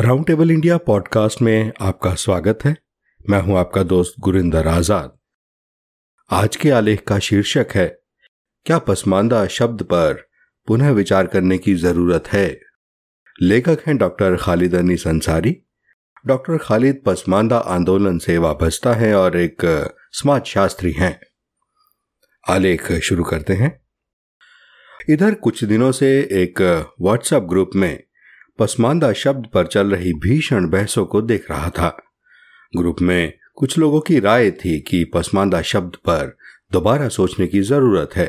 Round table India podcast में आपका स्वागत है। मैं हूँ आपका दोस्त गुरिंदर आज़ाद। आज के आलेख का शीर्षक है, क्या पसमानदा शब्द पर पुनः विचार करने की ज़रूरत है? लेखक हैं डॉक्टर खालिद अनीस अंसारी डॉक्टर खालिद पसमानदा आंदोलन से वाबस्ता हैं और एक समाज शास्त्री हैं। आलेख शुरू करते हैं। इधर कुछ दिनों से एक व्हाट्सएप ग्रुप में पसमानदा शब्द पर चल रही भीषण बहसों को देख रहा था। ग्रुप में कुछ लोगों की राय थी कि पसमानदा शब्द पर दोबारा सोचने की ज़रूरत है,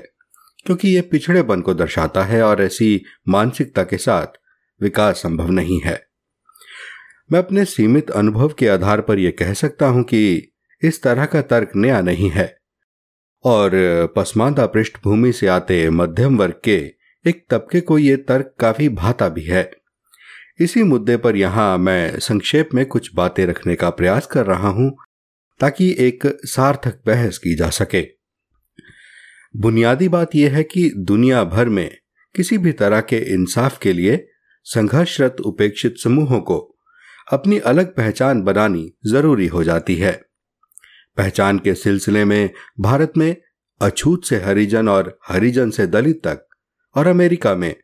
क्योंकि यह पिछड़ेपन को दर्शाता है और ऐसी मानसिकता के साथ विकास संभव नहीं है। मैं अपने सीमित अनुभव के आधार पर यह कह सकता हूँ कि इस तरह का तर्क नया नहीं है और पसमानदा पृष्ठभूमि से आते मध्यम वर्ग के एक तबके को यह तर्क काफ़ी भाता भी है। इसी मुद्दे पर यहाँ मैं संक्षेप में कुछ बातें रखने का प्रयास कर रहा हूँ, ताकि एक सार्थक बहस की जा सके। बुनियादी बात यह है कि दुनिया भर में किसी भी तरह के इंसाफ के लिए संघर्षरत उपेक्षित समूहों को अपनी अलग पहचान बनानी ज़रूरी हो जाती है। पहचान के सिलसिले में भारत में अछूत से हरिजन और हरिजन से दलित तक और अमेरिका में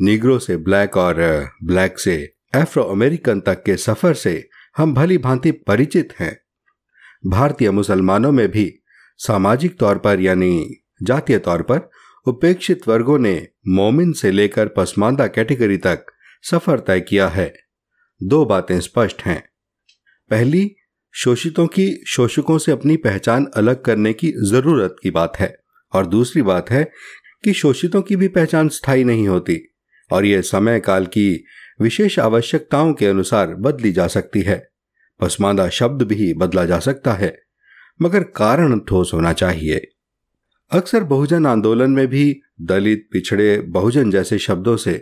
निग्रो से, ब्लैक और ब्लैक से एफ्रो अमेरिकन तक के सफ़र से हम भली भांति परिचित हैं। भारतीय मुसलमानों में भी सामाजिक तौर पर यानी जातीय तौर पर उपेक्षित वर्गों ने मोमिन से लेकर पसमानदा कैटेगरी तक सफ़र तय किया है। दो बातें स्पष्ट हैं। पहली, शोषितों की शोषकों से अपनी पहचान अलग करने की ज़रूरत की बात है और दूसरी बात है कि शोषितों की भी पहचान स्थायी नहीं होती। और यह समय काल की विशेष आवश्यकताओं के अनुसार बदली जा सकती है। पसमानदा शब्द भी बदला जा सकता है, मगर कारण ठोस होना चाहिए। अक्सर बहुजन आंदोलन में भी दलित, पिछड़े, बहुजन जैसे शब्दों से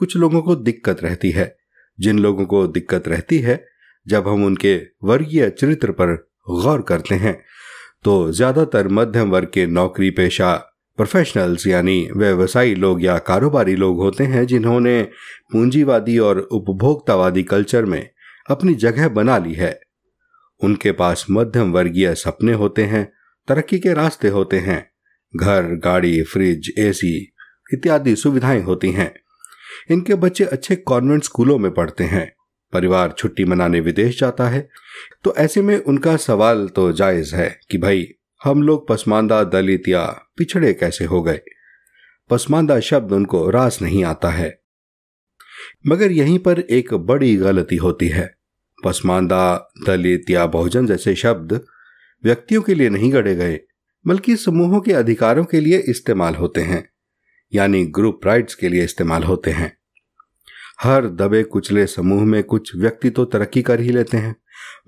कुछ लोगों को दिक्कत रहती है। जिन लोगों को दिक्कत रहती है, जब हम उनके वर्गीय चरित्र पर गौर करते हैं तो ज़्यादातर मध्यम वर्ग के नौकरी पेशा प्रोफेशनल्स यानी व्यवसायी लोग या कारोबारी लोग होते हैं जिन्होंने पूंजीवादी और उपभोक्तावादी कल्चर में अपनी जगह बना ली है। उनके पास मध्यम वर्गीय सपने होते हैं, तरक्की के रास्ते होते हैं, घर, गाड़ी फ्रिज एसी इत्यादि सुविधाएँ होती हैं। इनके बच्चे अच्छे कॉन्वेंट स्कूलों में पढ़ते हैं, परिवार छुट्टी मनाने विदेश जाता है तो ऐसे में उनका सवाल तो जायज़ है कि भाई हम लोग पसमानदा दलित या पिछड़े कैसे हो गए? पसमानदा शब्द उनको रास नहीं आता है। मगर यहीं पर एक बड़ी गलती होती है। पसमानदा दलित या बहुजन जैसे शब्द व्यक्तियों के लिए नहीं गढ़े गए, बल्कि समूहों के अधिकारों के लिए इस्तेमाल होते हैं, यानी ग्रुप राइट्स के लिए इस्तेमाल होते हैं। हर दबे कुचले समूह में कुछ व्यक्ति तो तरक्की कर ही लेते हैं,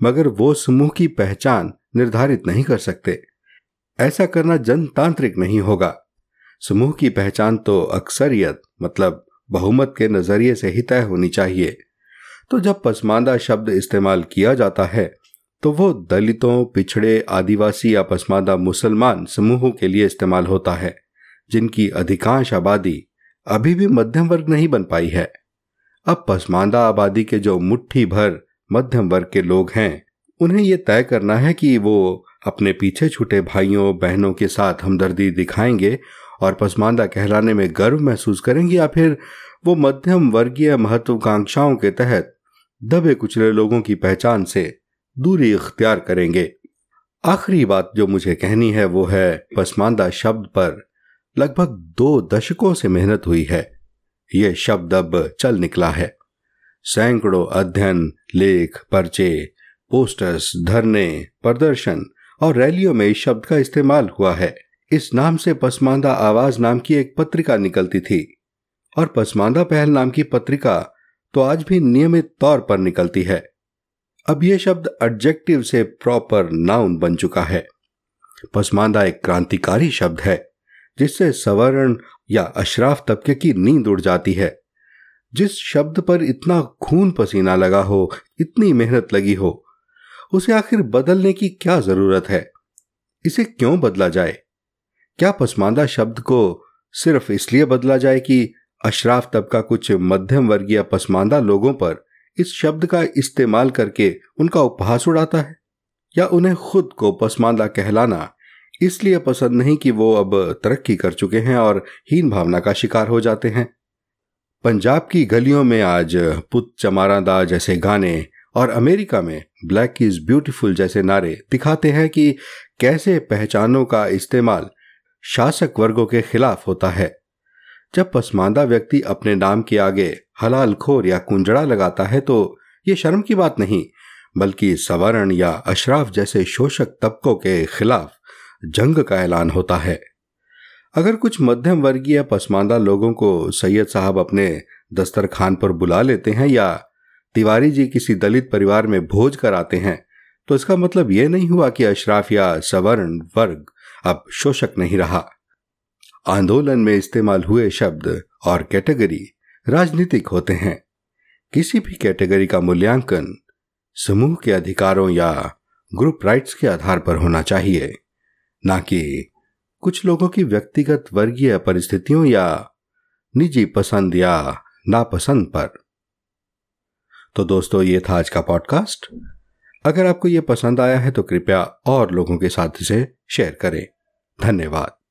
मगर वो समूह की पहचान निर्धारित नहीं कर सकते। ऐसा करना जनतांत्रिक नहीं होगा। समूह की पहचान तो अक्सरियत मतलब बहुमत के नज़रिए से ही तय होनी चाहिए। तो जब पसमानदा शब्द इस्तेमाल किया जाता है तो वो दलितों, पिछड़े, आदिवासी या पसमानदा मुसलमान समूहों के लिए इस्तेमाल होता है, जिनकी अधिकांश आबादी अभी भी मध्यम वर्ग नहीं बन पाई है। अब पसमानदा आबादी के जो मुट्ठी भर मध्यम वर्ग के लोग हैं, उन्हें ये तय करना है कि वो अपने पीछे छूटे भाइयों, बहनों के साथ हमदर्दी दिखाएँगे और पसमानदा कहलाने में गर्व महसूस करेंगे या फिर वो मध्यम वर्गीय महत्वाकांक्षाओं के तहत दबे कुचले लोगों की पहचान से दूरी इख्तियार करेंगे। आखिरी बात जो मुझे कहनी है वो है पसमानदा शब्द पर लगभग दो दशकों से मेहनत हुई है। यह शब्द अब चल निकला है। सैकड़ों अध्ययन, लेख, पर्चे, पोस्टर्स, धरने, प्रदर्शन और रैलियों में इस शब्द का इस्तेमाल हुआ है। इस नाम से पसमानदा आवाज़ नाम की एक पत्रिका निकलती थी। और पसमानदा पहल नाम की पत्रिका तो आज भी नियमित तौर पर निकलती है। अब यह शब्द एडजेक्टिव से प्रॉपर नाउन बन चुका है। पसमानदा एक क्रांतिकारी शब्द है, जिससे सवर्ण या अशराफ तबके की नींद उड़ जाती है। जिस शब्द पर इतना खून पसीना लगा हो, इतनी मेहनत लगी हो उसे आखिर बदलने की क्या ज़रूरत है? इसे क्यों बदला जाए? क्या पसमानदा शब्द को सिर्फ़ इसलिए बदला जाए कि अशराफ तबका कुछ मध्यम वर्गीय पसमानदा लोगों पर इस शब्द का इस्तेमाल करके उनका उपहास उड़ाता है? या उन्हें खुद को पसमानदा कहलाना इसलिए पसंद नहीं कि वो अब तरक्की कर चुके हैं और हीन भावना का शिकार हो जाते हैं? पंजाब की गलियों में आज पुत चमारादा जैसे गाने और अमेरिका में ब्लैक इज़ ब्यूटीफुल जैसे नारे दिखाते हैं कि कैसे पहचानों का इस्तेमाल शासक वर्गों के खिलाफ होता है। जब पसमानदा व्यक्ति अपने नाम के आगे हलाल खोर या कुंजड़ा लगाता है तो ये शर्म की बात नहीं, बल्कि सवर्ण या अशराफ जैसे शोषक तबकों के खिलाफ जंग का ऐलान होता है। अगर कुछ मध्यम वर्गीय पसमानदा लोगों को सैयद साहब अपने दस्तरखान पर बुला लेते हैं या तिवारी जी किसी दलित परिवार में भोज कर आते हैं तो इसका मतलब यह नहीं हुआ कि अशराफ या सवर्ण वर्ग अब शोषक नहीं रहा। आंदोलन में इस्तेमाल हुए शब्द और कैटेगरी राजनीतिक होते हैं। किसी भी कैटेगरी का मूल्यांकन समूह के अधिकारों या ग्रुप राइट्स के आधार पर होना चाहिए, ना कि कुछ लोगों की व्यक्तिगत वर्गीय परिस्थितियों या निजी पसंद या नापसंद पर। तो दोस्तों, ये था आज का पॉडकास्ट अगर आपको ये पसंद आया है तो कृपया और लोगों के साथ इसे शेयर करें। धन्यवाद।